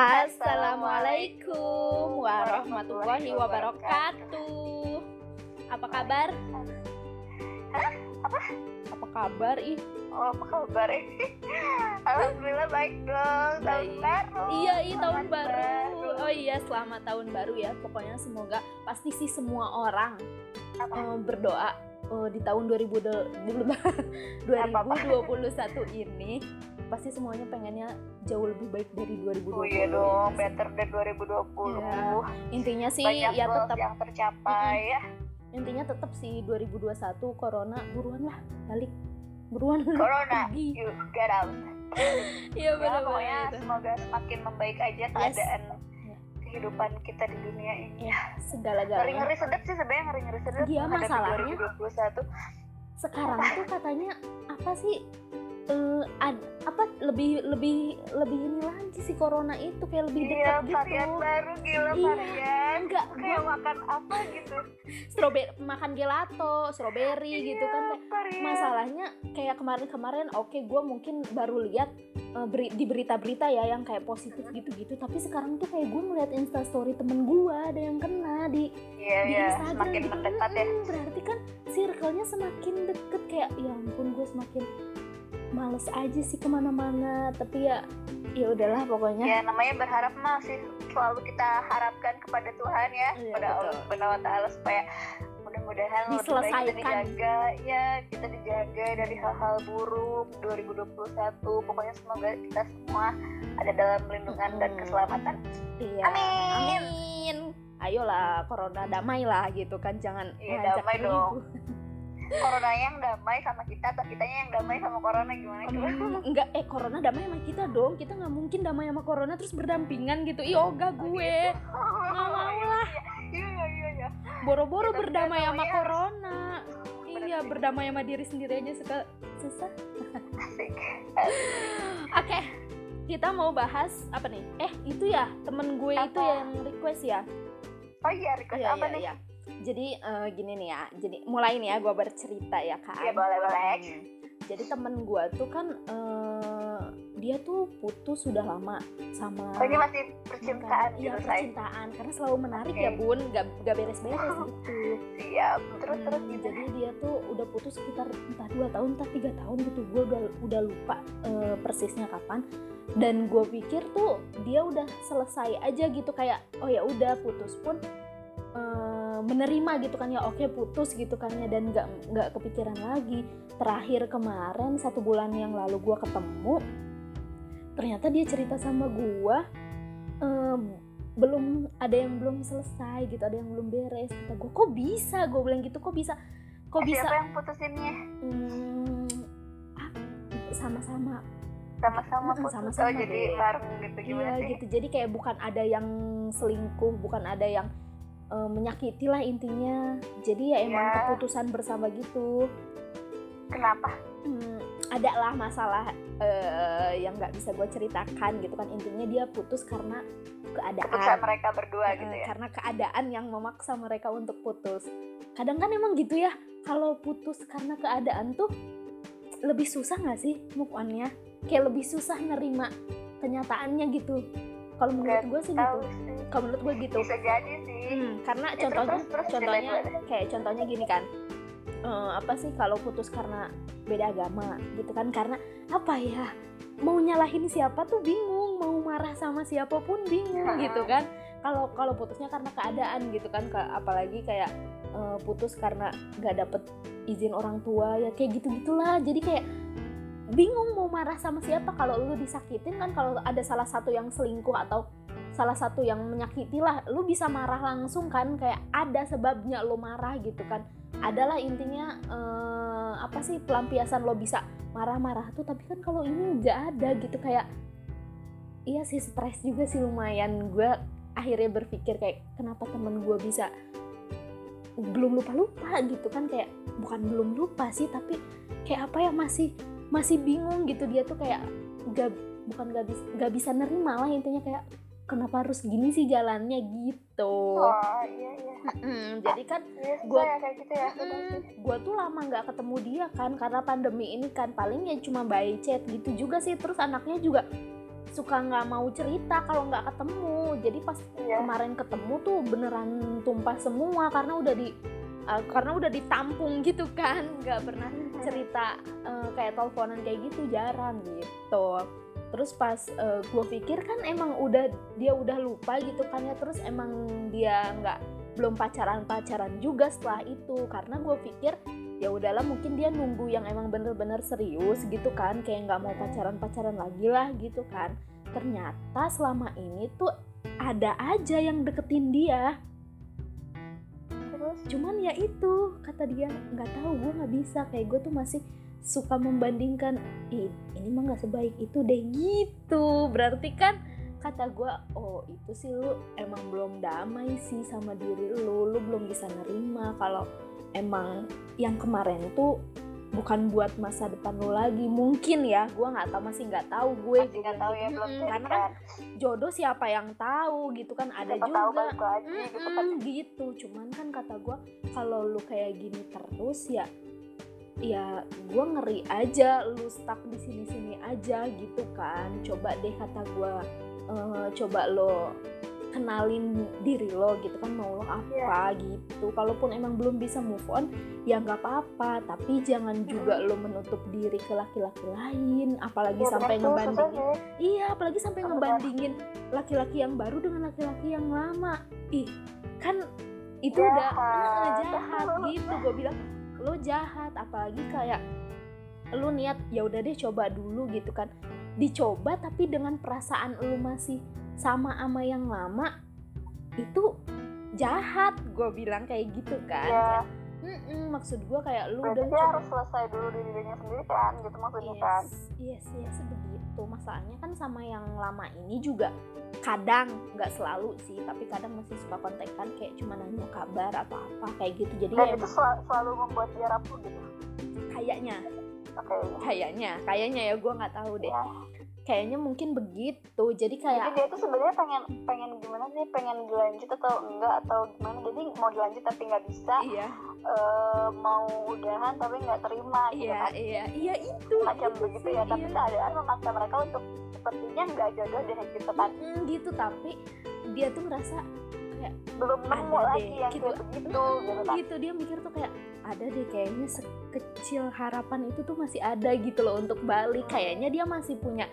Assalamualaikum warahmatullahi wabarakatuh. Apa kabar? Hah? Apa? Apa kabar ih? Oh, apa kabar? Alhamdulillah baik dong. Tahun Baik. baru. Iya, iya tahun Selamat baru. Oh iya, selamat tahun baru ya. Pokoknya semoga pasti sih semua orang Apa? eh, berdoa eh, di tahun 2000 Apa-apa? 2021 ini pasti semuanya pengennya jauh lebih baik dari 2020. Oh iya dong, better than 2020. Iya. Intinya sih Banyak ya tetap yang tercapai ya. intinya tetap sih 2021 corona buruan lah balik buruan Corona, pergi. you get out. iya Ya, benar pokoknya benar semoga semakin membaik aja keadaan kehidupan kita di dunia ini. ya segala galanya Ngeri-ngeri sedap sih sebenarnya ngeri-ngeri sedap. Iya, masalahnya. 2021. sekarang tuh katanya apa sih eh, ad- apa lebih lebih lebih ini lagi si corona itu kayak lebih Iya, dekat varian gitu baru gila Iya. varian. enggak Kayak makan apa gitu. strawberry makan gelato strawberry gitu kan Iya, varian. masalahnya kayak kemarin-kemarin oke gue mungkin baru lihat eh, beri- di berita-berita ya yang kayak positif gitu-gitu tapi sekarang tuh kayak gue melihat instastory temen gue ada yang kena di Iya, di iya, Instagram semakin gitu mendekat ya. Mm, berarti kan circle-nya semakin deket kayak ya ampun gue semakin males aja sih ke mana-mana tapi ya ya udahlah pokoknya Ya namanya berharap masih selalu kita harapkan kepada Tuhan ya, Iya, kepada Allah. Subhanahu wa taala supaya mudah-mudahan baik kita Diselesaikan. dijaga ya, kita dijaga dari hal-hal buruk 2021. Pokoknya semoga kita semua ada dalam lindungan dan Mm-mm. keselamatan. iya Amin. amin ayolah corona damai lah gitu kan jangan Iya, ngajak damai dong. Corona yang damai sama kita atau kitanya yang damai sama corona gimana coba? Hmm, enggak eh corona damai sama kita dong kita nggak mungkin damai sama corona terus berdampingan gitu ih ogah gue nggak mau lah Iya iya iya iya. boro-boro Ya, berdamai sama namanya corona iya berdamai sama diri sendiri aja suka susah Asik. Oke, kita mau bahas apa nih? Eh, itu ya temen gue itu yang request ya. Oh iya, request Iya, apa iya, nih? iya. Jadi eh, gini nih ya. Jadi mulai nih ya gue bercerita ya kan. Iya, boleh, boleh. Hmm. Jadi temen gue tuh kan eh, dia tuh putus sudah lama sama. Oh ini masih percintaan Iya gitu percintaan karena selalu menarik Oke. ya bun, gak, gak beres-beres gitu. Siap. Terus Hmm, terus gitu. jadi dia tuh udah putus sekitar entah dua tahun entah tiga tahun gitu gue udah udah lupa eh, persisnya kapan dan gue pikir tuh dia udah selesai aja gitu kayak oh ya udah putus pun eh, menerima gitu kan ya oke putus gitu kan ya dan nggak nggak kepikiran lagi. Terakhir kemarin satu bulan yang lalu gue ketemu ternyata dia cerita sama gue eh, belum ada yang belum selesai gitu ada yang belum beres. Kata gue kok bisa? Gue bilang gitu kok bisa? Kok bisa? Siapa yang putusinnya? Hmm, ah, sama-sama. Sama-sama putus. sama-sama oh jadi bareng gitu gimana iya sih? gitu. Jadi kayak bukan ada yang selingkuh bukan ada yang eh, menyakiti lah intinya. Jadi ya emang Iya. keputusan bersama gitu. Kenapa? Hmm, ada lah masalah eh, yang nggak bisa gue ceritakan gitu kan. Intinya dia putus karena Keputusan keadaan mereka berdua Eh, gitu ya. karena keadaan yang memaksa mereka untuk putus. Kadang kan emang gitu ya kalau putus karena keadaan tuh lebih susah nggak sih move on-nya? Kayak lebih susah nerima kenyataannya gitu kalau menurut gue sih gitu. kalau menurut gue gitu. Bisa jadi sih. Hmm, karena Ya, contohnya terus, terus, contohnya kayak contohnya gini kan. Eh, apa sih kalau putus karena beda agama gitu kan? Karena apa ya? Mau nyalahin siapa tuh bingung mau marah sama siapa pun bingung gitu kan? Kalau kalau putusnya karena keadaan gitu kan Ka- apalagi kayak eh, putus karena nggak dapet izin orang tua ya kayak gitu gitulah jadi kayak bingung mau marah sama siapa. Kalau lu disakitin kan kalau ada salah satu yang selingkuh atau salah satu yang menyakiti lah lu bisa marah langsung kan. Kayak ada sebabnya lo marah gitu kan. Adalah intinya eh, apa sih pelampiasan lo bisa marah-marah tuh. Tapi kan kalau ini nggak ada gitu kayak iya sih stres juga sih lumayan. Gue akhirnya berpikir kayak kenapa temen gue bisa belum lupa-lupa gitu kan. Kayak bukan belum lupa sih tapi kayak apa ya masih masih bingung gitu dia tuh kayak gak bukan gak bisa gak bisa nerima lah intinya kayak kenapa harus gini sih jalannya gitu Oh iya iya. Mm, jadi kan Gua- ya kayak gitu ya. gue tuh lama nggak ketemu dia kan karena pandemi ini kan paling ya cuma by chat gitu juga sih terus anaknya juga suka nggak mau cerita kalau nggak ketemu jadi pas Iya. kemarin ketemu tuh beneran tumpah semua karena udah di uh, karena udah ditampung gitu kan nggak pernah cerita uh, kayak teleponan kayak gitu jarang gitu. Terus pas gue pikir kan emang udah dia udah lupa gitu kan ya. Terus emang dia nggak belum pacaran pacaran juga setelah itu. Karena gue pikir ya udahlah mungkin dia nunggu yang emang bener-bener serius gitu kan. Kayak nggak mau pacaran pacaran lagi lah gitu kan. Ternyata selama ini tuh ada aja yang deketin dia cuman ya itu kata dia nggak tahu gue nggak bisa. Kayak gue tuh masih suka membandingkan Ih, ini mah nggak sebaik itu deh. Gitu. Berarti kan kata gue oh itu sih lu emang belum damai sih sama diri lu. Lu belum bisa nerima kalau emang yang kemarin tuh bukan buat masa depan lu lagi mungkin ya gue nggak tahu masih nggak tahu gue masih nggak tahu ya belum jadi karena kan jodoh siapa yang tahu gitu kan ada Siapa tahu juga. lagi gitu kan. Gitu. Cuman kan kata gue kalau lu kayak gini terus ya ya gue ngeri aja lu stuck di sini sini aja gitu kan. Coba deh kata gue eh, coba lo kenalin diri lo gitu kan mau lo apa gitu kalaupun emang belum bisa move on ya nggak apa-apa tapi jangan juga lo menutup diri ke laki-laki lain apalagi Iya, sampai ngebandingin. Iya, apalagi sampai ngebandingin laki-laki yang baru dengan laki-laki yang lama. Ih, kan itu Jahat. udah eh, jahat gitu. Gue bilang lo jahat, apalagi kayak lu niat ya udah deh coba dulu gitu kan. Dicoba tapi dengan perasaan lu masih sama ama yang lama itu jahat. Gue bilang kayak gitu kan. Kayak, "Mm-mm," maksud gue kayak lu berarti udah dia harus selesai dulu di dirinya sendiri kan gitu maksudnya kan Yes, yes, yes, begitu. Masalahnya kan sama yang lama ini juga kadang nggak selalu sih, tapi kadang masih suka kontekan kayak cuma nanya kabar atau apa kayak gitu. Jadi dan ya itu sel- selalu membuat dia rapuh gitu kayaknya, oke kayaknya, kayaknya ya gue nggak tahu deh. ya. Kayaknya mungkin begitu. Jadi jadi kayak dia tuh sebenarnya pengen pengen gimana sih? Pengen dilanjut atau enggak atau gimana? Jadi mau dilanjut tapi nggak bisa iya, eh, mau udahan tapi nggak terima gitu iya, kan? iya, iya itu. macam itu begitu sih, ya. Tapi iya. keadaan memaksa mereka untuk sepertinya nggak jodoh deh gitu kan? Mm, gitu. Tapi dia tuh ngerasa belum nemu lagi deh, yang gitu. kayak begitu gitu kan? gitu. Dia mikir tuh kayak ada deh kayaknya sekecil harapan itu tuh masih ada gitu loh untuk balik. Kayaknya dia masih punya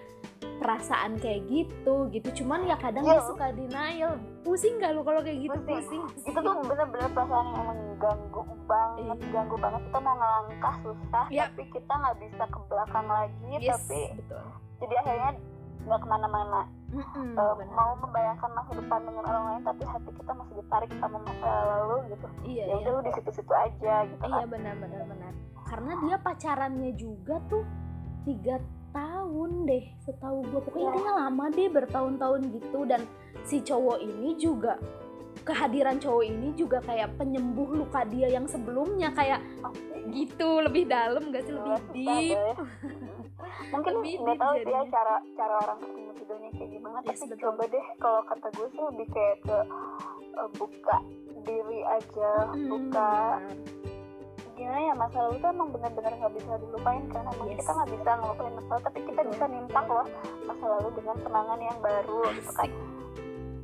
perasaan kayak gitu gitu cuman ya kadang dia Iya. suka denial pusing gak lo kalau kayak gitu Pusing. pusing itu tuh bener-bener perasaan yang emang ganggu banget Iya. ganggu banget kita mau ngelangkah susah Yap. tapi kita nggak bisa ke belakang lagi yes tapi betul jadi akhirnya nggak ke mana-mana Mm-mm, Eh, benar. mau membayangkan masa depan dengan orang lain tapi hati kita masih ditarik sama masa lalu gitu iya ya iya udah lu di situ-situ aja gitu iya kan benar benar benar karena dia pacarannya juga tuh tiga tahun deh setahu gue pokoknya Iya. intinya lama deh bertahun-tahun gitu. Dan si cowok ini juga kehadiran cowok ini juga kayak penyembuh luka dia yang sebelumnya. Kayak gitu lebih dalam gak sih? Lebih susah deep. deh. mungkin Lebih nggak tahu sih ya cara cara orang ketemu jodohnya kayak gimana Yes, tapi betul. coba deh. Kalau kata gue sih lebih kayak ke eh, buka diri aja Hmm, buka gimana ya masa lalu tuh emang benar-benar nggak bisa dilupain kan emang Yes. kita nggak bisa ngelupain masa lalu tapi kita Betul. bisa nimpak loh masa lalu dengan kenangan yang baru gitu kan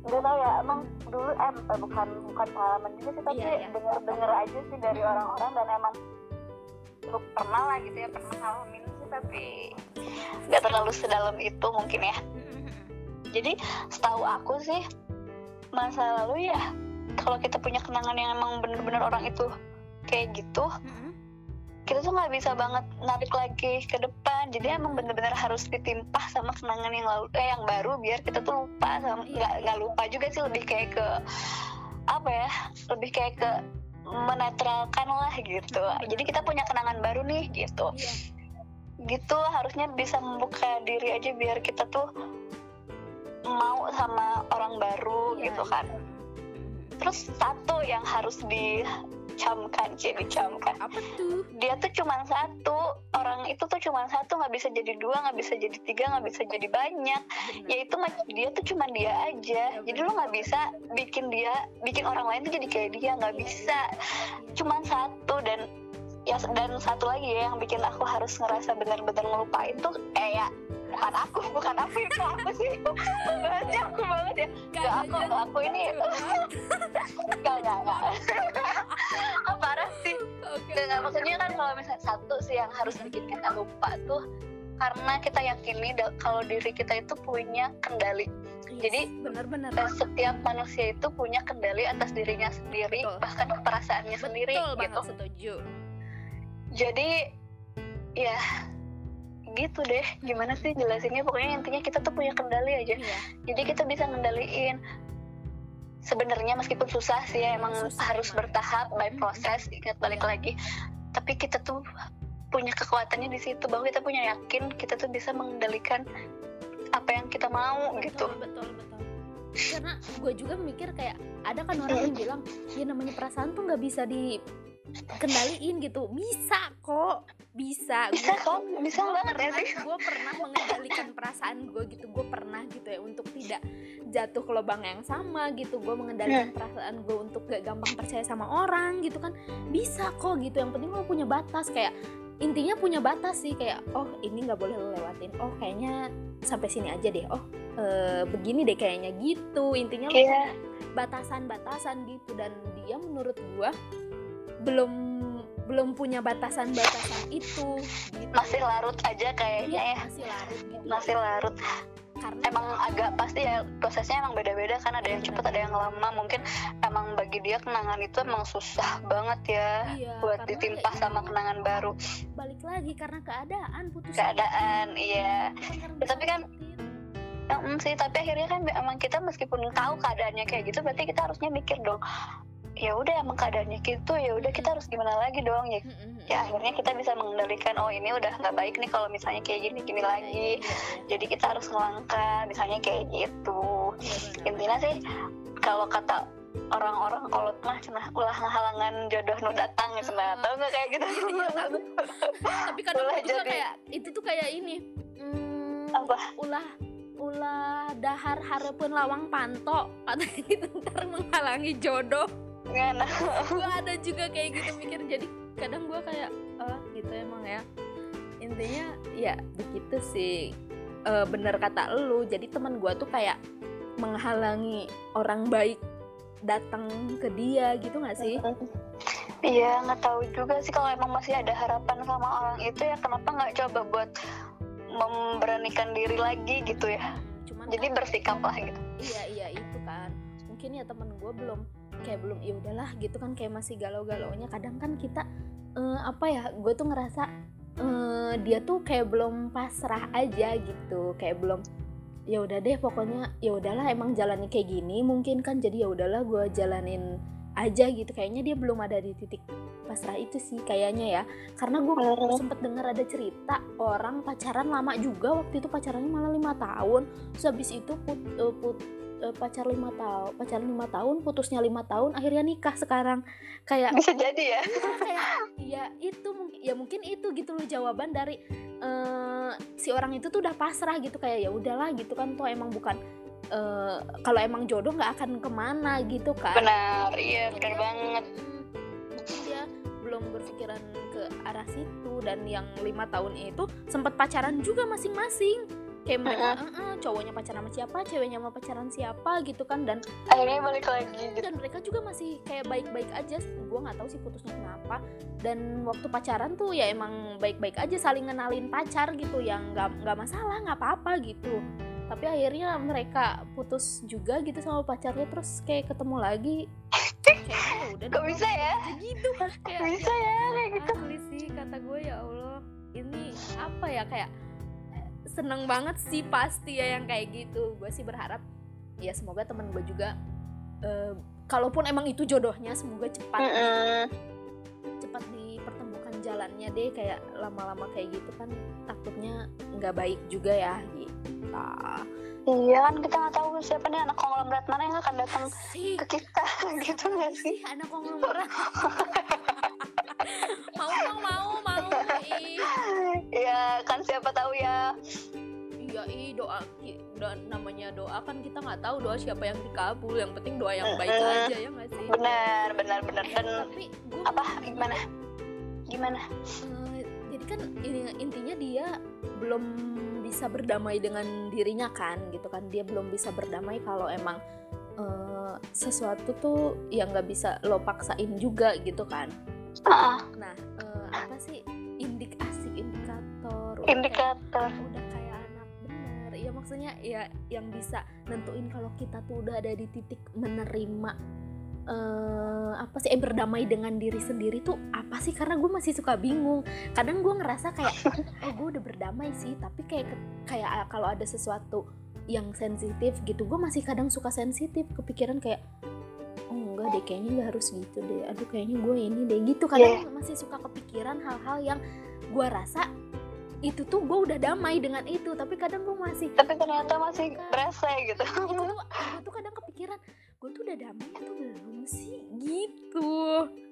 nggak tahu ya emang dulu eh eh, bukan bukan pengalaman juga sih tapi Iya, iya. denger-denger aja sih dari orang-orang dan emang pernah lah gitu ya pernah ngalamin sih tapi nggak terlalu sedalam itu mungkin ya jadi setahu aku sih masa lalu ya kalau kita punya kenangan yang emang bener-bener orang itu kayak gitu kita tuh nggak bisa banget narik lagi ke depan jadi emang bener-bener harus ditimpah sama kenangan yang lalu eh yang baru biar kita tuh lupa sama Iya. nggak nggak lupa juga sih lebih kayak ke apa ya lebih kayak ke menetralkan lah gitu Bener. jadi kita punya kenangan baru nih gitu Iya. gitu harusnya bisa membuka diri aja biar kita tuh mau sama orang baru Iya, gitu kan iya. Terus satu yang harus dicamkan cie dicamkan. Apa tuh? Dia tuh cuma satu. Orang itu tuh cuma satu nggak bisa jadi dua nggak bisa jadi tiga nggak bisa jadi banyak. Benar. ya itu mah- dia tuh cuma dia aja. Ya, jadi lu nggak bisa bikin dia bikin orang lain tuh jadi kayak dia nggak bisa. Cuma satu dan ya dan satu lagi ya yang bikin aku harus ngerasa benar-benar ngelupain tuh eh ya bukan aku aku sih? Bahasnya aku banget ya. Gak aku gak aku ini gak gak gak parah sih? Oke. Gak, maksudnya kan kalau misalnya satu sih yang harus bikin kita lupa tuh karena kita yakini kalau diri kita itu punya kendali. Jadi, benar-benar. Eh, setiap manusia itu punya kendali atas dirinya sendiri Betul. bahkan perasaannya sendiri betul banget gitu. setuju. jadi ya gitu deh. Gimana sih jelasinnya? Pokoknya intinya kita tuh punya kendali aja. Iya. jadi kita bisa ngendaliin. Sebenarnya meskipun susah sih ya emang Susah harus emang. bertahap by Mhm. proses ingat balik Iya. lagi. Tapi kita tuh punya kekuatannya di situ bahwa kita punya yakin kita tuh bisa mengendalikan apa yang kita mau gitu. betul betul. Betul karena gue juga mikir kayak ada kan orang yang bilang ya namanya perasaan tuh nggak bisa dikendaliin gitu. Bisa kok. Bisa. Bisa kok bisa banget ya sih gue pernah mengendalikan perasaan gue gitu. Gue pernah gitu ya untuk tidak jatuh ke lubang yang sama gitu. Gue mengendalikan perasaan gue untuk gak gampang percaya sama orang gitu kan. Bisa kok gitu. Yang penting lo punya batas. Kayak intinya punya batas sih. Kayak oh ini nggak boleh lo lewatin. Oh kayaknya sampai sini aja deh. Oh eh, begini deh kayaknya. Gitu. Intinya Iya. batasan-batasan gitu. Dan dia menurut gua belum belum punya batasan-batasan itu gitu. masih larut aja kayaknya Iya, ya. masih larut gitu. Masih larut. Karena emang agak pasti ya prosesnya emang beda-beda kan ada yang cepat ada yang lama. Mungkin emang bagi dia kenangan itu emang susah banget ya iya, buat ditimpa ya sama itu, kenangan baru. Balik lagi karena keadaan putus keadaan iya. Bukan karena Ya, tapi kan. Ya, mm, sih tapi akhirnya kan emang kita meskipun tahu keadaannya kayak gitu berarti kita harusnya mikir dong ya udah emang keadaannya gitu ya udah kita harus gimana lagi dong ya. Mm, mm, mm. ya akhirnya kita bisa mengendalikan oh ini udah nggak baik nih kalau misalnya kayak gini gini lagi. Iya, iya, jadi kita harus ngelangkah misalnya kayak gitu. Iya, intinya sih kalau kata orang-orang kolot mah cenah ulah halangan jodoh nu datang ya cenah tau nggak kayak gitu? Iya, tapi kadang gua juga jadi. kayak itu tuh kayak ini hmm, Apa? ulah ulah dahar harapun lawang panto. Atau gitu ntar menghalangi jodoh Ngana. gue ada juga kayak gitu mikir jadi kadang gue kayak oh gitu emang ya. Intinya ya begitu sih. Eh, bener kata lu jadi teman gue tuh kayak menghalangi orang baik datang ke dia gitu nggak sih? Iya nggak tahu juga sih kalau emang masih ada harapan sama orang itu ya kenapa nggak coba buat memberanikan diri lagi gitu ya? Cuman jadi kan- bersikap lah gitu. Iya iya itu kan. Mungkin ya temen gue belum kayak belum ya udahlah gitu kan kayak masih galau-galaunya. Kadang kan kita eh, apa ya gue tuh ngerasa eh, dia tuh kayak belum pasrah aja gitu kayak belum ya udah deh pokoknya ya udahlah emang jalannya kayak gini mungkin kan jadi ya udahlah gue jalanin aja gitu. Kayaknya dia belum ada di titik pasrah itu sih kayaknya ya. Karena gue sempet dengar ada cerita orang pacaran lama juga waktu itu pacarannya malah lima tahun. Terus habis itu put, eh, put- eh, pacar lima tahun pacaran lima tahun putusnya lima tahun akhirnya nikah sekarang. Kayak bisa jadi ya? Kayak ya itu ya mungkin itu gitu loh jawaban dari eh, si orang itu tuh udah pasrah gitu kayak ya udahlah gitu kan tuh emang bukan eh, kalau emang jodoh nggak akan ke mana gitu kan. Benar iya benar banget. Mm, mungkin dia belum berpikiran ke arah situ dan yang lima tahun itu sempat pacaran juga masing-masing kayak mereka "Eh, eh, cowoknya pacaran sama siapa ceweknya sama pacaran siapa gitu kan. Dan akhirnya balik lagi gitu. dan mereka juga masih kayak baik-baik aja. Gue nggak tahu sih putusnya kenapa. Dan waktu pacaran tuh ya emang baik-baik aja saling ngenalin pacar gitu yang nggak nggak masalah nggak apa-apa gitu. Tapi akhirnya mereka putus juga gitu sama pacarnya terus kayak ketemu lagi. Kayaknya ya udah kok bisa ya? gitu. Kayak bisa ya kayak gitu? asli sih kata gue ya Allah ini apa ya? Kayak seneng banget sih pasti ya yang kayak gitu. Gue sih berharap ya semoga temen gue juga eh, kalaupun emang itu jodohnya semoga cepat Mm-mm. cepat dipertemukan jalannya deh kayak lama-lama kayak gitu kan takutnya nggak baik juga ya gitu. Iya kan kita nggak tahu siapa nih anak konglomerat mana yang akan datang sih ke kita gitu nggak sih? anak konglomerat. Mau dong mau mau tahu ya Iya, ih doa doa- namanya doa kan kita nggak tahu doa siapa yang dikabul. Yang penting doa yang baik Mm-mm. aja ya nggak sih. benar benar benar Eh, dan tapi gua apa gimana gimana eh, jadi kan ini, intinya dia belum bisa berdamai dengan dirinya kan gitu kan dia belum bisa berdamai kalau emang uh, sesuatu tuh yang nggak bisa lo paksain juga gitu kan uh-uh. nah uh, apa sih indikator indikator. Udah kayak, udah kayak anak bener. Ya maksudnya ya yang bisa nentuin kalau kita tuh udah ada di titik menerima uh, apa sih eh, berdamai dengan diri sendiri tuh apa sih? Karena gue masih suka bingung. Kadang gue ngerasa kayak oh gue udah berdamai sih. Tapi kayak kayak ah, kalau ada sesuatu yang sensitif gitu gue masih kadang suka sensitif. Kepikiran kayak oh enggak deh kayaknya nggak harus gitu deh. Aduh kayaknya gue ini deh. Gitu. Kadang yeah. masih suka kepikiran hal-hal yang gue rasa itu tuh gue udah damai dengan itu tapi kadang gue masih tapi ternyata masih berasa gitu. Itu tuh gue tuh kadang kepikiran gue tuh udah damai atau belum sih? Gitu.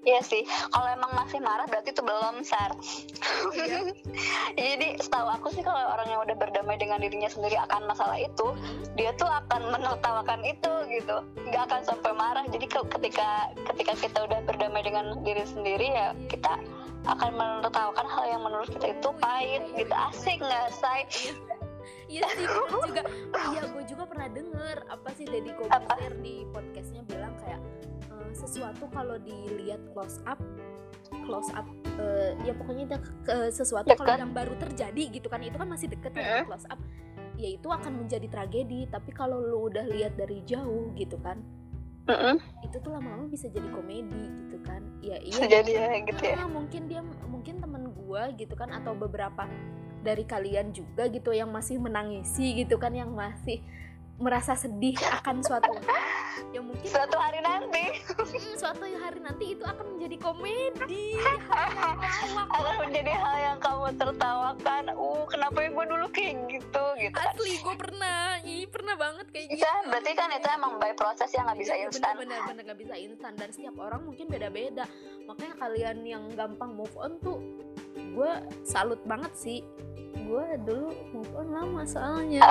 Iya sih kalau emang masih marah berarti itu belum sar. Iya. jadi setahu aku sih kalau orang yang udah berdamai dengan dirinya sendiri akan masalah itu dia tuh akan menertawakan itu gitu. Nggak akan sampai marah. Jadi ketika ketika kita udah berdamai dengan diri sendiri ya kita akan menertawakan hal yang menurut kita itu pahit gitu asik nggak say Iya sih, gue juga. Iya, gue juga pernah denger apa sih Deddy Kobuser di podcastnya bilang kayak uh, sesuatu kalau dilihat close up, close up, uh, ya pokoknya uh, sesuatu kalau yang baru terjadi gitu kan, itu kan masih deket ya close up, ya itu akan menjadi tragedi. Tapi kalau lu udah lihat dari jauh gitu kan, -uh. itu tuh lama-lama bisa jadi komedi gitu kan ya iya jadi ya gitu ya mungkin dia mungkin temen gue gitu kan atau beberapa dari kalian juga gitu yang masih menangisi gitu kan yang masih merasa sedih akan suatu yang mungkin suatu hari nanti. Hmm, suatu hari nanti itu akan menjadi komedi. Akan menjadi hal yang kamu tertawakan. Uh kenapa ya gue dulu kayak gitu gitu. Kan. asli gue pernah. Ih pernah banget kayak gitu. kan berarti kan itu emang by proses yang nggak bisa iya, instan. bener bener nggak bisa instan. Dan setiap orang mungkin beda beda makanya kalian yang gampang move on tuh gue salut banget sih gue dulu move on lama soalnya.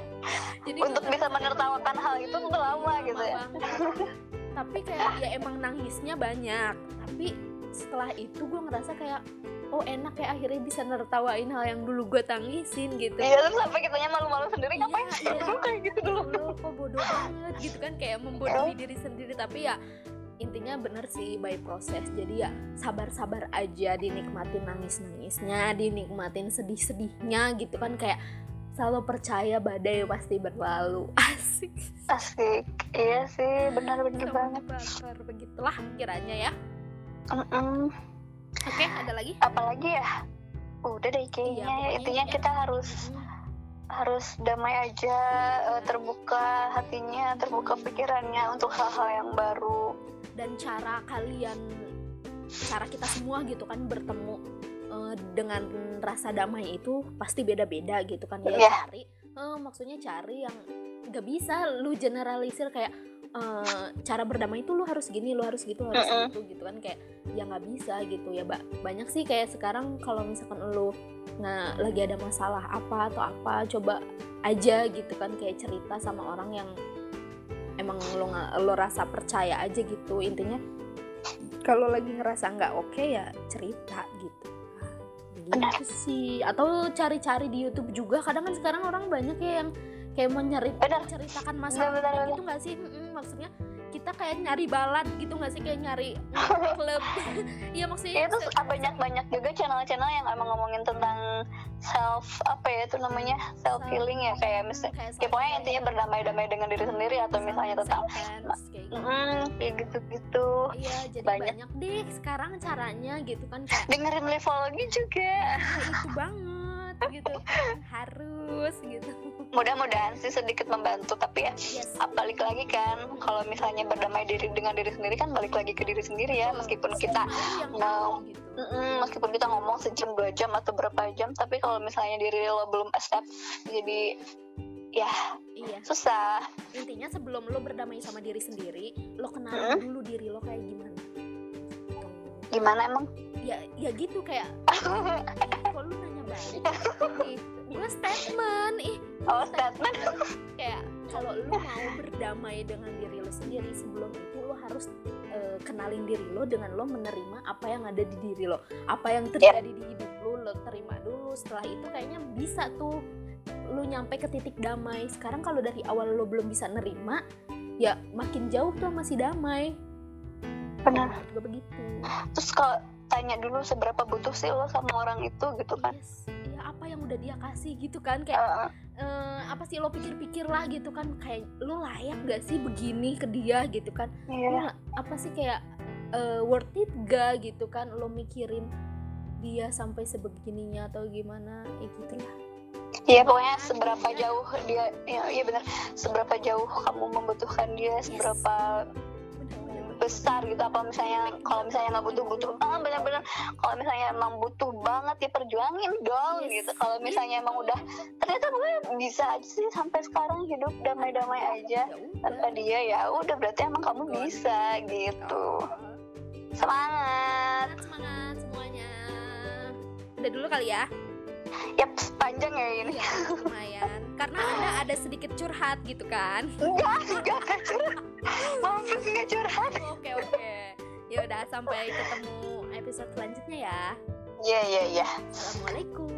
Jadi untuk bisa menertawakan hal itu tuh lama gitu ya. tapi kayak ya emang nangisnya banyak. Tapi setelah itu gue ngerasa kayak oh enak ya akhirnya bisa nertawain hal yang dulu gue tangisin gitu. Iya terus sampai kitanya malu-malu sendiri iya, ngapain iya. kayak gitu dulu. Kok bodoh banget gitu kan kayak membodohi diri sendiri. Tapi ya intinya bener sih by proses jadi ya sabar-sabar aja dinikmatin nangis-nangisnya dinikmatin sedih-sedihnya gitu kan kayak selalu percaya badai pasti berlalu. Asik. Asik. Iya sih benar-benar banget. bakar begitulah kiranya ya. Mm -mm. oke ada lagi? Apalagi ya? Udah deh kayaknya iya, ya, intinya ya. kita harus hmm. harus damai aja uh, terbuka hatinya terbuka pikirannya untuk hal-hal yang baru dan cara kalian cara kita semua gitu kan bertemu uh, dengan rasa damai itu pasti beda-beda gitu kan ya yeah. cari uh, maksudnya cari yang nggak bisa lu generalisir kayak uh, cara berdamai itu lu harus gini lu harus gitu harus -uh. gitu gitu kan kayak ya nggak bisa gitu ya mbak banyak sih kayak sekarang kalau misalkan lu nah lagi ada masalah apa atau apa coba aja gitu kan kayak cerita sama orang yang emang lo lo rasa percaya aja gitu. Intinya kalau lagi ngerasa nggak oke okay, ya cerita gitu. Gitu sih. Atau cari-cari di YouTube juga. Kadang kan sekarang orang banyak ya yang kayak mau nyari ceritakan masalah gitu nggak sih? Hmm, maksudnya kita kayak nyari balad gitu nggak sih? Kayak nyari klub. Iya maksudnya itu banyak banyak juga channel-channel yang emang ngomongin tentang self apa ya itu namanya? Self healing ya kayak misalnya kayak pokoknya intinya berdamai-damai dengan diri sendiri atau misalnya tentang kayak gitu. Mm, kayak gitu-gitu. Iya jadi banyak. banyak deh sekarang caranya gitu kan kayak dengerin level lagi juga. Nah, itu banget gitu harus gitu mudah-mudahan sih sedikit membantu tapi ya yes. balik lagi kan kalau misalnya berdamai diri dengan diri sendiri kan balik lagi ke diri sendiri ya meskipun kita ngomong gitu. meskipun kita ngomong sejam dua jam atau berapa jam tapi kalau misalnya diri lo belum accept jadi ya iya. susah intinya sebelum lo berdamai sama diri sendiri lo kenal hmm? dulu diri lo kayak gimana gimana emang ya ya gitu kayak kok lu nanya balik gue statement ih oh statement. Kayak kalau lu mau berdamai dengan diri lu sendiri sebelum itu lu harus uh, kenalin diri lo dengan lo menerima apa yang ada di diri lo apa yang terjadi di hidup lo lo terima dulu. Setelah itu kayaknya bisa tuh lo nyampe ke titik damai. Sekarang kalau dari awal lo belum bisa nerima ya makin jauh tuh masih damai. Benar. Juga begitu. Terus kalau tanya dulu seberapa butuh sih lo sama orang itu gitu kan? Yes. Ya apa yang udah dia kasih gitu kan kayak Uh, eh, apa sih lo pikir-pikir lah gitu kan kayak lo layak gak sih begini ke dia gitu kan? Iya. Lo apa sih kayak eh, worth it gak gitu kan lo mikirin dia sampai sebegininya atau gimana ya gitu lah Iya pokoknya seberapa jauh dia ya iya benar seberapa jauh kamu membutuhkan dia seberapa Bener-bener. Besar gitu. Apa misalnya kalau misalnya nggak butuh butuh ah benar-benar kalau misalnya emang butuh banget ya perjuangin dong Yes. gitu. Kalau misalnya emang udah ternyata gue bisa aja sih sampai sekarang hidup damai-damai aja. ya tanpa dia ya udah berarti emang kamu bisa gitu. Semangat. Semangat semuanya. Udah dulu kali ya yap panjang ya ini. Iya, lumayan. Karena anda ada sedikit curhat gitu kan? Enggak enggak curhat. Mampus enggak curhat. Oke oke. Ya udah sampai ketemu episode selanjutnya ya. Iya iya iya. Assalamualaikum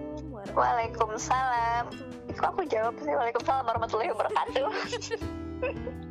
Waalaikumsalam. Kok aku jawab sih? Waalaikumsalam warahmatullahi wabarakatuh